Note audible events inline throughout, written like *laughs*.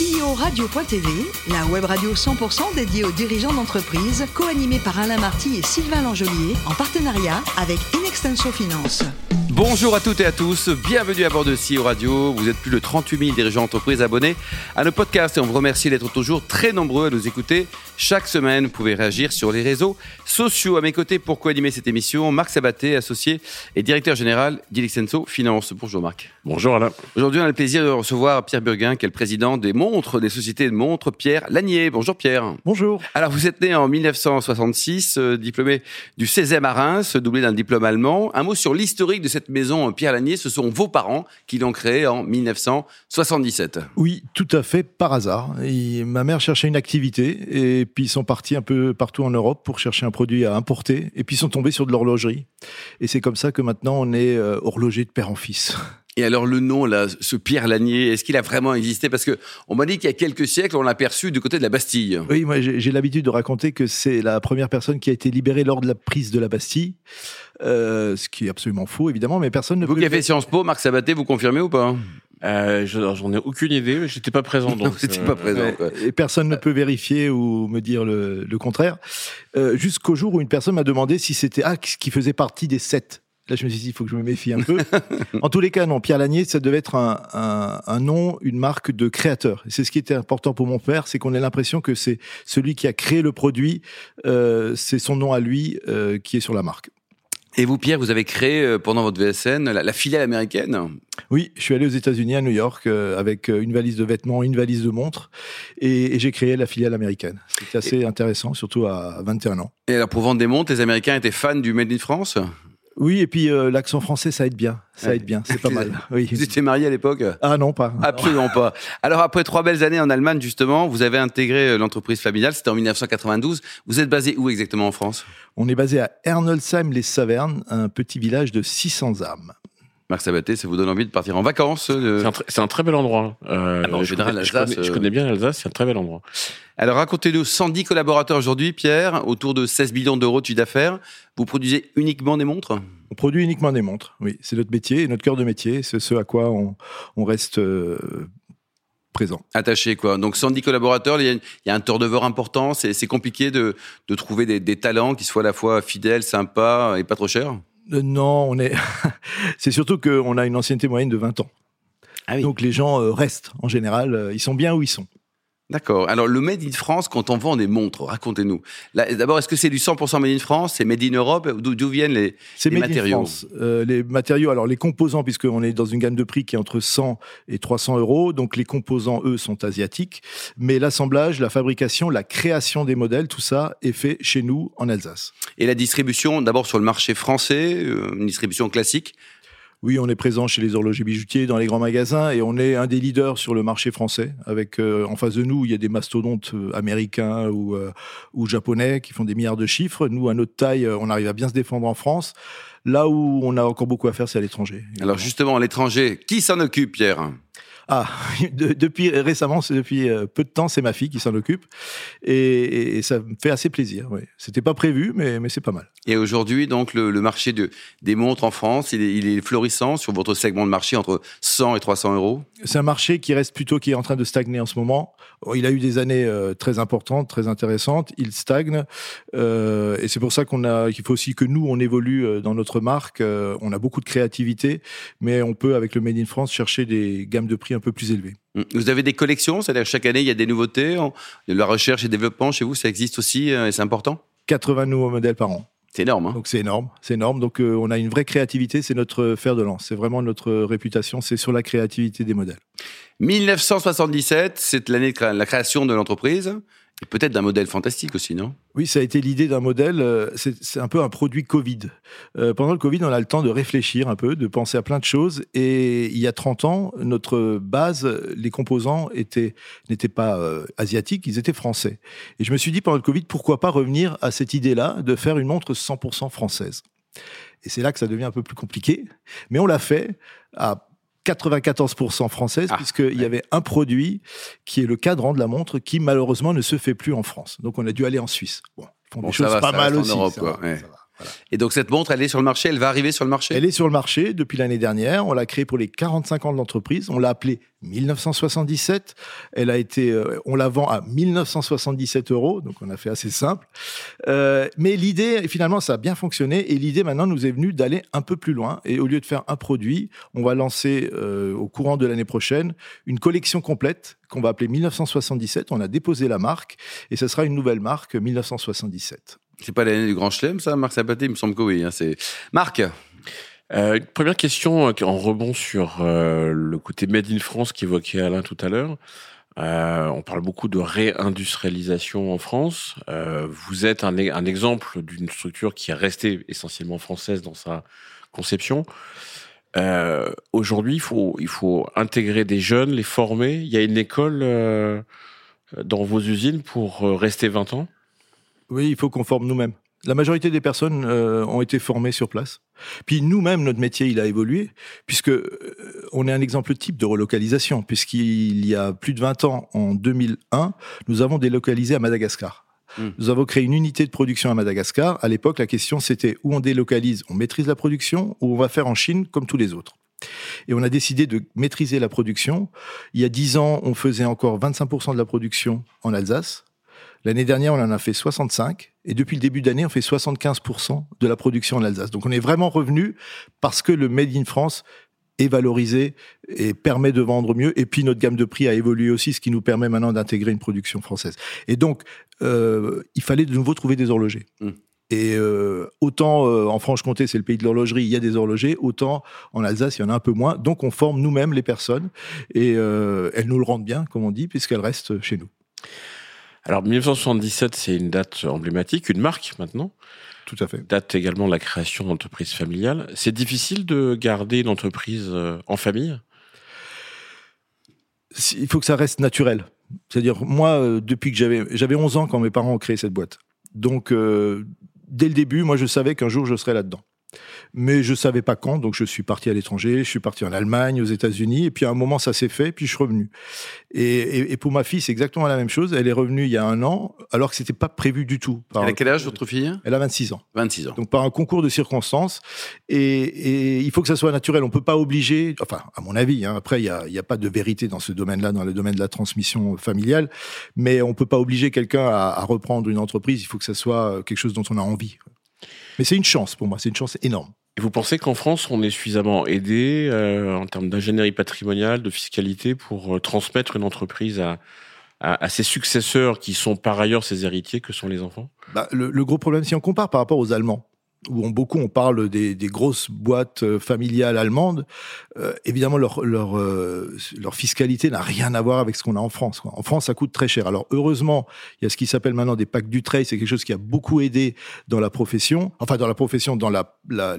CEO Radio.tv, la web radio 100% dédiée aux dirigeants d'entreprise, co-animée par Alain Marty et Sylvain Langelier, en partenariat avec Inextenso Finance. Bonjour à toutes et à tous, bienvenue à bord de CEO Radio. Vous êtes plus de 38 000 dirigeants d'entreprise abonnés à nos podcasts et on vous remercie d'être toujours très nombreux à nous écouter. Chaque semaine, vous pouvez réagir sur les réseaux sociaux. À mes côtés, pour co-animer cette émission, Marc Sabaté, associé et directeur général d'Ilixenso Finance. Bonjour Marc. Bonjour Alain. Aujourd'hui, on a le plaisir de recevoir Pierre Burguin, qui est le président des montres, des sociétés de montres, Pierre Lanier. Bonjour Pierre. Bonjour. Alors, vous êtes né en 1966, euh, diplômé du 16e à Reims, doublé d'un diplôme allemand. Un mot sur l'historique de cette maison Pierre Lanier. Ce sont vos parents qui l'ont créée en 1977. Oui, tout à fait, par hasard. Ma mère cherchait une activité et puis ils sont partis un peu partout en Europe pour chercher un produit à importer et puis ils sont tombés sur de l'horlogerie. Et c'est comme ça que maintenant on est euh, horloger de père en fils. Et alors le nom là, ce Pierre Lanier, est-ce qu'il a vraiment existé? Parce que on m'a dit qu'il y a quelques siècles, on l'a perçu du côté de la Bastille. Oui, moi j'ai l'habitude de raconter que c'est la première personne qui a été libérée lors de la prise de la Bastille, Euh, ce qui est absolument faux évidemment, mais personne ne Vous peut. qui avez fait Sciences Po, Marc Sabaté, vous confirmez ou pas? Euh, je- J'en ai aucune idée, j'étais pas présent *laughs* donc. Vous n'étiez euh, pas présent. Quoi. et personne ne peut vérifier ou me dire le, le contraire. Euh, Jusqu'au jour où une personne m'a demandé si c'était ah qui faisait partie des sept. Là, je me suis dit, il faut que je me méfie un peu. *laughs* en tous les cas, non. Pierre Lanier, ça devait être un, un, un nom, une marque de créateur. C'est ce qui était important pour mon père, c'est qu'on ait l'impression que c'est celui qui a créé le produit, euh, c'est son nom à lui euh, qui est sur la marque. Et vous, Pierre, vous avez créé euh, pendant votre VSN la, la filiale américaine? Oui, je suis allé aux États-Unis, à New York, euh, avec une valise de vêtements, une valise de montres, et, et j'ai créé la filiale américaine. C'était assez intéressant, surtout à 21 ans. Et alors pour vendre des montres, les Américains étaient fans du Made in France? Oui, et puis euh, l'accent français, ça aide bien. Ça Ouais. aide bien, c'est pas mal. Oui. Vous étiez marié à l'époque? Ah non, pas. Absolument pas. Alors après trois belles années en Allemagne, justement, vous avez intégré euh, l'entreprise familiale. C'était en 1992. Vous êtes basé où exactement en France? On est basé à Ernolsheim-les-Savernes, un petit village de 600 âmes. Marc Sabaté, ça vous donne envie de partir en vacances euh, C'est un, très bel endroit. Euh, Ah bah, en général, connais- je connais, je connais bien l'Alsace, c'est un très bel endroit. Alors racontez-nous, 110 collaborateurs aujourd'hui, Pierre, autour de 16 millions d'euros de chiffre d'affaires. Vous produisez uniquement des montres? On produit uniquement des montres. Oui, c'est notre métier, notre cœur de métier. C'est ce à quoi on, on reste euh, présent. Attachés, quoi. Donc 110 collaborateurs, il y a, il y a un turnover important. C'est compliqué de, de trouver des, des talents qui soient à la fois fidèles, sympas et pas trop chers? Euh, non, on est. *laughs* c'est surtout qu'on a une ancienneté moyenne de 20 ans. Ah oui. Donc les gens euh, restent en général. ils sont bien où ils sont. D'accord. Alors, le Made in France, quand on vend des montres, racontez-nous. D'abord, est-ce que c'est du 100% Made in France? C'est Made in Europe? D'où viennent les, C'est les made in matériaux? France. Euh, les matériaux, alors les composants, puisqu'on est dans une gamme de prix qui est entre 100 et 300 euros, donc les composants, eux, sont asiatiques. Mais l'assemblage, la fabrication, la création des modèles, tout ça est fait chez nous en Alsace. Et la distribution, d'abord sur le marché français, euh, une distribution classique? Oui, on est présent chez les horlogers bijoutiers, dans les grands magasins, et on est un des leaders sur le marché français. Euh, en face de nous, il y a des mastodontes euh, américains ou, euh, ou japonais qui font des milliards de chiffres. Nous, à notre taille, on arrive à bien se défendre en France. Là où on a encore beaucoup à faire, c'est à l'étranger. Alors, justement, à l'étranger, qui s'en occupe, Pierre? Ah, *laughs* de- depuis récemment, c'est depuis euh, peu de temps, c'est ma fille qui s'en occupe, et, ça me fait assez plaisir. Oui. C'était pas prévu, mais, mais c'est pas mal. Et aujourd'hui, donc, le, le marché de, des montres en France, il est, il est florissant sur votre segment de marché entre 100 et 300 euros? C'est un marché qui reste plutôt qui est en train de stagner en ce moment. Bon, Il a eu des années euh, très importantes, très intéressantes. Il stagne, euh, et c'est pour ça qu'on a qu'il faut aussi que nous on évolue dans notre marque. On a beaucoup de créativité, mais on peut avec le Made in France chercher des gammes de prix un peu plus élevées. Vous avez des collections, c'est-à-dire chaque année, il y a des nouveautés La recherche et développement chez vous, ça existe aussi euh, et c'est important? 80 nouveaux modèles par an. C'est énorme. Hein Donc c'est énorme, c'est énorme. Donc euh, on a une vraie créativité, c'est notre fer de lance. C'est vraiment notre réputation, c'est sur la créativité des modèles. 1977, c'est l'année de la création de l'entreprise. Peut-être d'un modèle fantastique aussi, non? Oui, ça a été l'idée d'un modèle. euh, C'est un peu un produit Covid. Euh, pendant le Covid, on a le temps de réfléchir un peu, de penser à plein de choses. Et il y a 30 ans, notre base, les composants étaient n'étaient pas euh, asiatiques, ils étaient français. Et je me suis dit pendant le Covid, pourquoi pas revenir à cette idée-là de faire une montre 100% française? Et c'est là que ça devient un peu plus compliqué. Mais on l'a fait à 94% française, Ah, puisqu'il y avait un produit qui est le cadran de la montre qui malheureusement ne se fait plus en France. Donc on a dû aller en Suisse. Bon, ils font Bon, des choses va, pas mal en aussi. Europe, ça quoi, va, ouais. ça va. Et donc cette montre, elle est sur le marché, elle va arriver sur le marché Elle est sur le marché depuis l'année dernière. On l'a créée pour les 45 ans de l'entreprise. On l'a appelée 1977. Elle a été, euh, on la vend à 1977 euros, donc on a fait assez simple. Euh, mais l'idée, finalement, ça a bien fonctionné. Et l'idée maintenant nous est venue d'aller un peu plus loin. Et au lieu de faire un produit, on va lancer euh, au courant de l'année prochaine une collection complète qu'on va appeler 1977. On a déposé la marque et ce sera une nouvelle marque 1977. C'est pas l'année du Grand Chelem, ça, Marc Sabaté Il me semble que oui. Hein, Marc. Euh, première question euh, en rebond sur euh, le côté Made in France qu'évoquait Alain tout à l'heure. Euh, on parle beaucoup de réindustrialisation en France. Vous êtes un, un exemple d'une structure qui est restée essentiellement française dans sa conception. Aujourd'hui, il faut, il faut intégrer des jeunes, les former. Il y a une école dans vos usines pour rester 20 ans? Oui, il faut qu'on forme nous-mêmes. La majorité des personnes euh, ont été formées sur place. Puis nous-mêmes, notre métier, il a évolué, puisque euh, on est un exemple type de relocalisation, puisqu'il y a plus de 20 ans, en 2001, nous avons délocalisé à Madagascar. Mm. Nous avons créé une unité de production à Madagascar. À l'époque, la question c'était où on délocalise, on maîtrise la production, ou on va faire en Chine comme tous les autres. Et on a décidé de maîtriser la production. Il y a 10 ans, on faisait encore 25% de la production en Alsace. L'année dernière, on en a fait 65. Et depuis le début d'année, on fait 75% de la production en Alsace. Donc on est vraiment revenu parce que le Made in France est valorisé et permet de vendre mieux. Et puis notre gamme de prix a évolué aussi, ce qui nous permet maintenant d'intégrer une production française. Et donc, euh, il fallait de nouveau trouver des horlogers. Mm. Et euh, autant euh, en Franche-Comté, c'est le pays de l'horlogerie, il y a des horlogers, autant en Alsace, il y en a un peu moins. Donc on forme nous-mêmes les personnes et elles nous le rendent bien, comme on dit, puisqu'elles restent chez nous. Alors 1977, c'est une date emblématique, une marque maintenant. Tout à fait. Date également de la création d'entreprises familiales. C'est difficile de garder une entreprise euh, en famille? Il faut que ça reste naturel. C'est-à-dire, moi, euh, depuis que j'avais j'avais 11 ans quand mes parents ont créé cette boîte. Donc, euh, dès le début, moi, je savais qu'un jour, je serais là-dedans. Mais je savais pas quand, donc je suis parti à l'étranger, je suis parti en Allemagne, aux États-Unis, et puis à un moment ça s'est fait, puis je suis revenu. Et, et- et pour ma fille, c'est exactement la même chose. Elle est revenue il y a un an, alors que c'était pas prévu du tout. Par- Elle a quel âge, votre fille? Elle a 26 ans. 26 ans. Donc par un concours de circonstances, et, et il faut que ça soit naturel. On peut pas obliger, enfin à mon avis. hein, après, il y a, il y a pas de vérité dans ce domaine-là, dans le domaine de la transmission familiale, mais on peut pas obliger quelqu'un à, à reprendre une entreprise. Il faut que ça soit quelque chose dont on a envie. Mais c'est une chance pour moi. C'est une chance énorme. Et vous pensez qu'en France, on est suffisamment aidé euh, en termes d'ingénierie patrimoniale, de fiscalité, pour euh, transmettre une entreprise à, à, à ses successeurs qui sont par ailleurs ses héritiers que sont les enfants? Bah, le, le gros problème, si on compare par rapport aux Allemands, où on, beaucoup on parle des, des grosses boîtes euh, familiales allemandes, euh, évidemment leur leur euh, leur fiscalité n'a rien à voir avec ce qu'on a en France. quoi. En France, ça coûte très cher. Alors heureusement, il y a ce qui s'appelle maintenant des packs du. C'est quelque chose qui a beaucoup aidé dans la profession, enfin dans la profession, dans la la,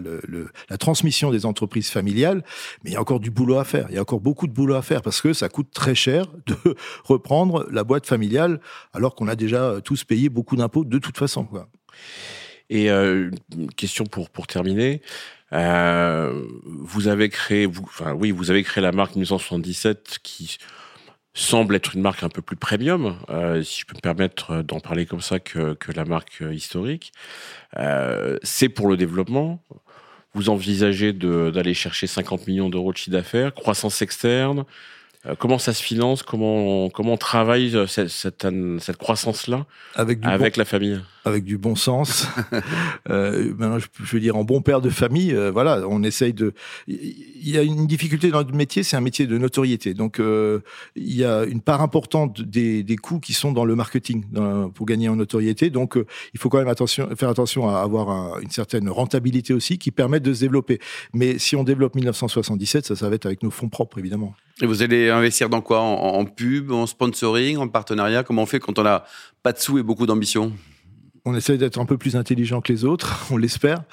la transmission des entreprises familiales. Mais il y a encore du boulot à faire. Il y a encore beaucoup de boulot à faire parce que ça coûte très cher de *laughs* reprendre la boîte familiale alors qu'on a déjà tous payé beaucoup d'impôts de toute façon. Quoi. Et euh, une question pour pour terminer. Euh, vous avez créé, vous, enfin oui, vous avez créé la marque 1977 qui semble être une marque un peu plus premium, euh, si je peux me permettre d'en parler comme ça que, que la marque historique. Euh, c'est pour le développement. Vous envisagez d'aller chercher 50 millions d'euros de chiffre d'affaires, croissance externe. Euh, comment ça se finance? Comment comment on travaille cette, cette, cette croissance-là Avec avec la famille? Avec du bon sens. *laughs* euh, maintenant, je, je veux dire, en bon père de famille, euh, voilà, on essaye de. Il y a une difficulté dans notre métier, c'est un métier de notoriété. Donc, euh, il y a une part importante des, des coûts qui sont dans le marketing dans- pour gagner en notoriété. Donc, euh, il faut quand même attention, faire attention à avoir un- une certaine rentabilité aussi qui permette de se développer. Mais si on développe 1977, ça, ça va être avec nos fonds propres, évidemment. Et vous allez investir dans quoi? En, en pub, en sponsoring, en partenariat? Comment on fait quand on n'a pas de sous et beaucoup d'ambition? On essaie d'être un peu plus intelligent que les autres, *laughs* on l'espère.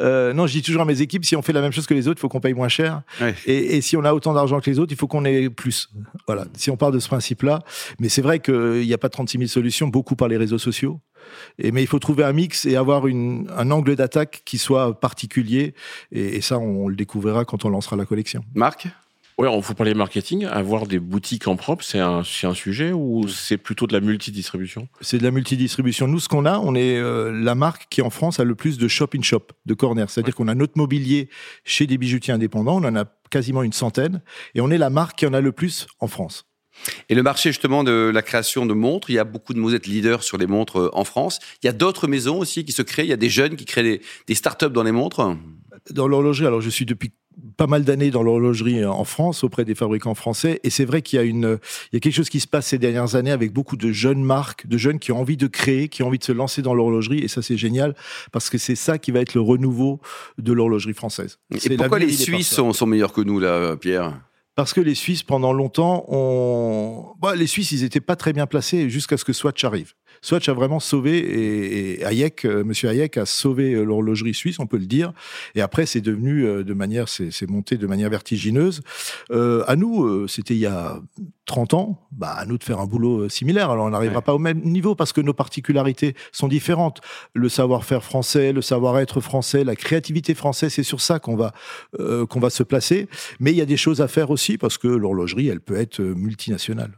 Euh, non, je dis toujours à mes équipes, si on fait la même chose que les autres, il faut qu'on paye moins cher. Ouais. Et, et si on a autant d'argent que les autres, il faut qu'on ait plus. Voilà, si on part de ce principe-là. Mais c'est vrai qu'il n'y a pas 36 000 solutions, beaucoup par les réseaux sociaux. Et, mais il faut trouver un mix et avoir une, un angle d'attaque qui soit particulier. Et, et ça, on, le découvrira quand on lancera la collection. Marc? Ouais, on faut parler marketing. Avoir des boutiques en propre, c'est un, un sujet ou c'est plutôt de la multidistribution? C'est de la multidistribution. Nous, ce qu'on a, on est euh, la marque qui en France a le plus de shop in shop, de corner. C'est-à-dire qu'on a notre mobilier chez des bijoutiers indépendants. On en a quasiment une centaine, et on est la marque qui en a le plus en France. Et le marché justement de la création de montres, il y a beaucoup de vous êtes leader sur les montres euh, en France. Il y a d'autres maisons aussi qui se créent. Il y a des jeunes qui créent des, des startups dans les montres? Dans l'horlogerie, alors je suis depuis pas mal d'années dans l'horlogerie en France auprès des fabricants français et c'est vrai qu'il y a une il y a quelque chose qui se passe ces dernières années avec beaucoup de jeunes marques, de jeunes qui ont envie de créer, qui ont envie de se lancer dans l'horlogerie et ça c'est génial parce que c'est ça qui va être le renouveau de l'horlogerie française. Et pourquoi les Suisses sont, sont meilleurs que nous là, Pierre? Parce que les Suisses, pendant longtemps, ont... Bah, les Suisses, ils n'étaient pas très bien placés jusqu'à ce que Swatch arrive. Swatch a vraiment sauvé, et, Hayek, euh, Monsieur Hayek a sauvé euh, l'horlogerie suisse, on peut le dire. Et après, c'est devenu euh, de manière, c'est monté de manière vertigineuse. à nous, c'était il y a 30 ans, bah, à nous de faire un boulot similaire. Alors, on n'arrivera pas au même niveau parce que nos particularités sont différentes. Le savoir-faire français, le savoir-être français, la créativité française, c'est sur ça qu'on va, qu'on va se placer. Mais il y a des choses à faire aussi parce que l'horlogerie, elle peut être multinationale.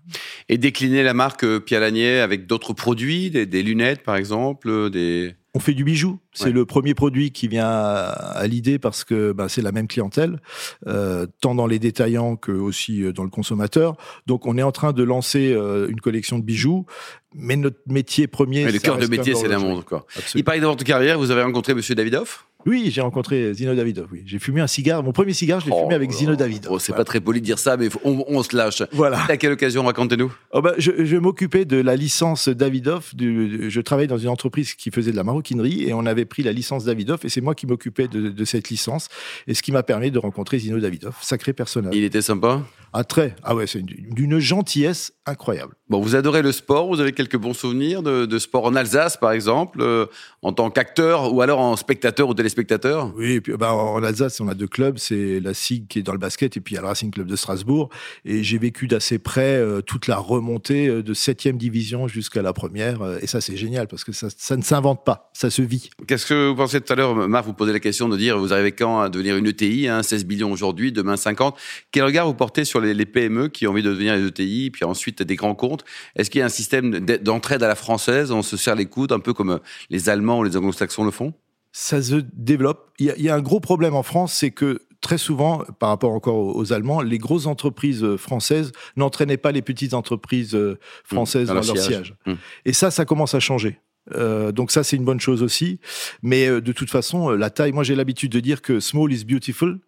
Et décliner la marque Pierre Lanier avec d'autres produits? Des, lunettes par exemple, des... On fait du bijou. C'est le premier produit qui vient à, l'idée parce que bah, c'est la même clientèle, euh, tant dans les détaillants que aussi euh, dans le consommateur. Donc on est en train de lancer euh, une collection de bijoux, mais notre métier premier. Mais le cœur de métier, c'est la montre. Quoi. Il paraît dans votre carrière, vous avez rencontré Monsieur Davidoff? Oui, j'ai rencontré Zino Davidov. Oui, j'ai fumé un cigare. Mon premier cigare, je l'ai fumé avec oh, Zino Davidov. Oh, c'est pas très poli de dire ça, mais on, se lâche. Voilà. À quelle occasion racontez-nous oh bah, Je, je m'occupais de la licence Davidov. je travaillais dans une entreprise qui faisait de la maroquinerie et on avait pris la licence Davidov et c'est moi qui m'occupais de, cette licence et ce qui m'a permis de rencontrer Zino Davidov. Sacré personnage. Il était sympa? Ah très. Ah ouais, c'est d'une gentillesse incroyable. Bon, vous adorez le sport. Vous avez quelques bons souvenirs de, sport en Alsace, par exemple, euh, en tant qu'acteur ou alors en spectateur ou téléspectateur? Oui, et puis, bah, en Alsace, on a deux clubs. C'est la SIG qui est dans le basket et puis il y a le Racing Club de Strasbourg. Et j'ai vécu d'assez près euh, toute la remontée euh, de 7 division jusqu'à la première. et ça, c'est génial parce que ça, ça ne s'invente pas, ça se vit. Qu'est-ce que vous pensez tout à l'heure, Marc, vous posez la question de dire, vous arrivez quand à devenir une ETI, hein, 16 billions aujourd'hui, demain 50 Quel regard vous portez sur les, les PME qui ont envie de devenir une ETI, puis ensuite des grands comptes Est-ce qu'il y a un système d'entraide à la française? On se serre les coudes, un peu comme les Allemands ou les Anglo-Saxons le font? Ça se développe. Il y, a, un gros problème en France, c'est que très souvent, par rapport encore aux Allemands, les grosses entreprises euh, françaises n'entraînaient pas les petites entreprises euh, françaises mmh, dans, leur siège. Mmh. Et ça, ça commence à changer. Euh, donc ça, c'est une bonne chose aussi. Mais euh, de toute façon, euh, la taille, moi j'ai l'habitude de dire que small is beautiful,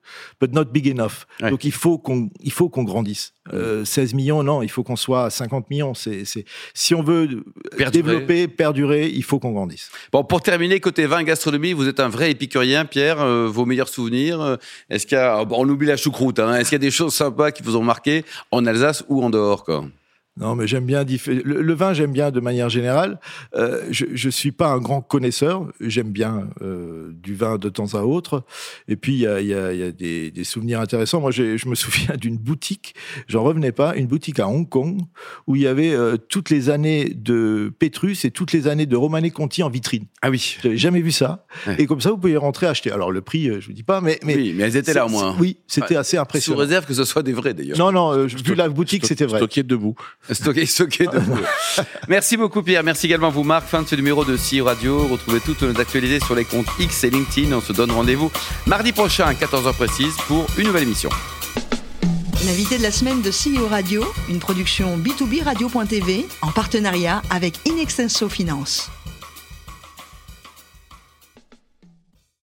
but not big enough. Donc il faut qu'on, il faut qu'on grandisse. 16 millions, non, il faut qu'on soit à 50 millions. C'est, c'est, si on veut développer, perdurer, il faut qu'on grandisse. Bon, pour terminer, côté vin gastronomie, vous êtes un vrai épicurien, Pierre. vos meilleurs souvenirs Est-ce qu'il y a, on oublie la choucroute, hein, est-ce qu'il y a des choses sympas qui vous ont marqué en Alsace ou en dehors quoi? Non, mais j'aime bien le, le, vin. J'aime bien de manière générale. Euh, je je suis pas un grand connaisseur. J'aime bien euh, du vin de temps à autre. Et puis il y a, y a, y a des, des, souvenirs intéressants. Moi, je me *laughs* souviens d'une boutique. J'en revenais pas. Une boutique à Hong Kong où il y avait euh, toutes les années de Petrus et toutes les années de Romanée Conti en vitrine. Ah oui. J'avais jamais vu ça. Et comme ça, vous pouvez rentrer acheter. Alors le prix, je vous dis pas, mais mais oui, mais elles étaient là au moins. Oui, c'était assez impressionnant. Sous réserve que ce soit des vrais d'ailleurs. Non, non. vu la boutique, c'était vrai. Stocké debout. Stocké, stocké debout. *laughs* Merci beaucoup Pierre. Merci également vous Marc. Fin de ce numéro de CIO Radio. Retrouvez toutes nos actualités sur les comptes X et LinkedIn. On se donne rendez-vous mardi prochain à 14h précise pour une nouvelle émission. L'invité de la semaine de CEO Radio, une production B2B Radio.tv en partenariat avec Inextenso Finance.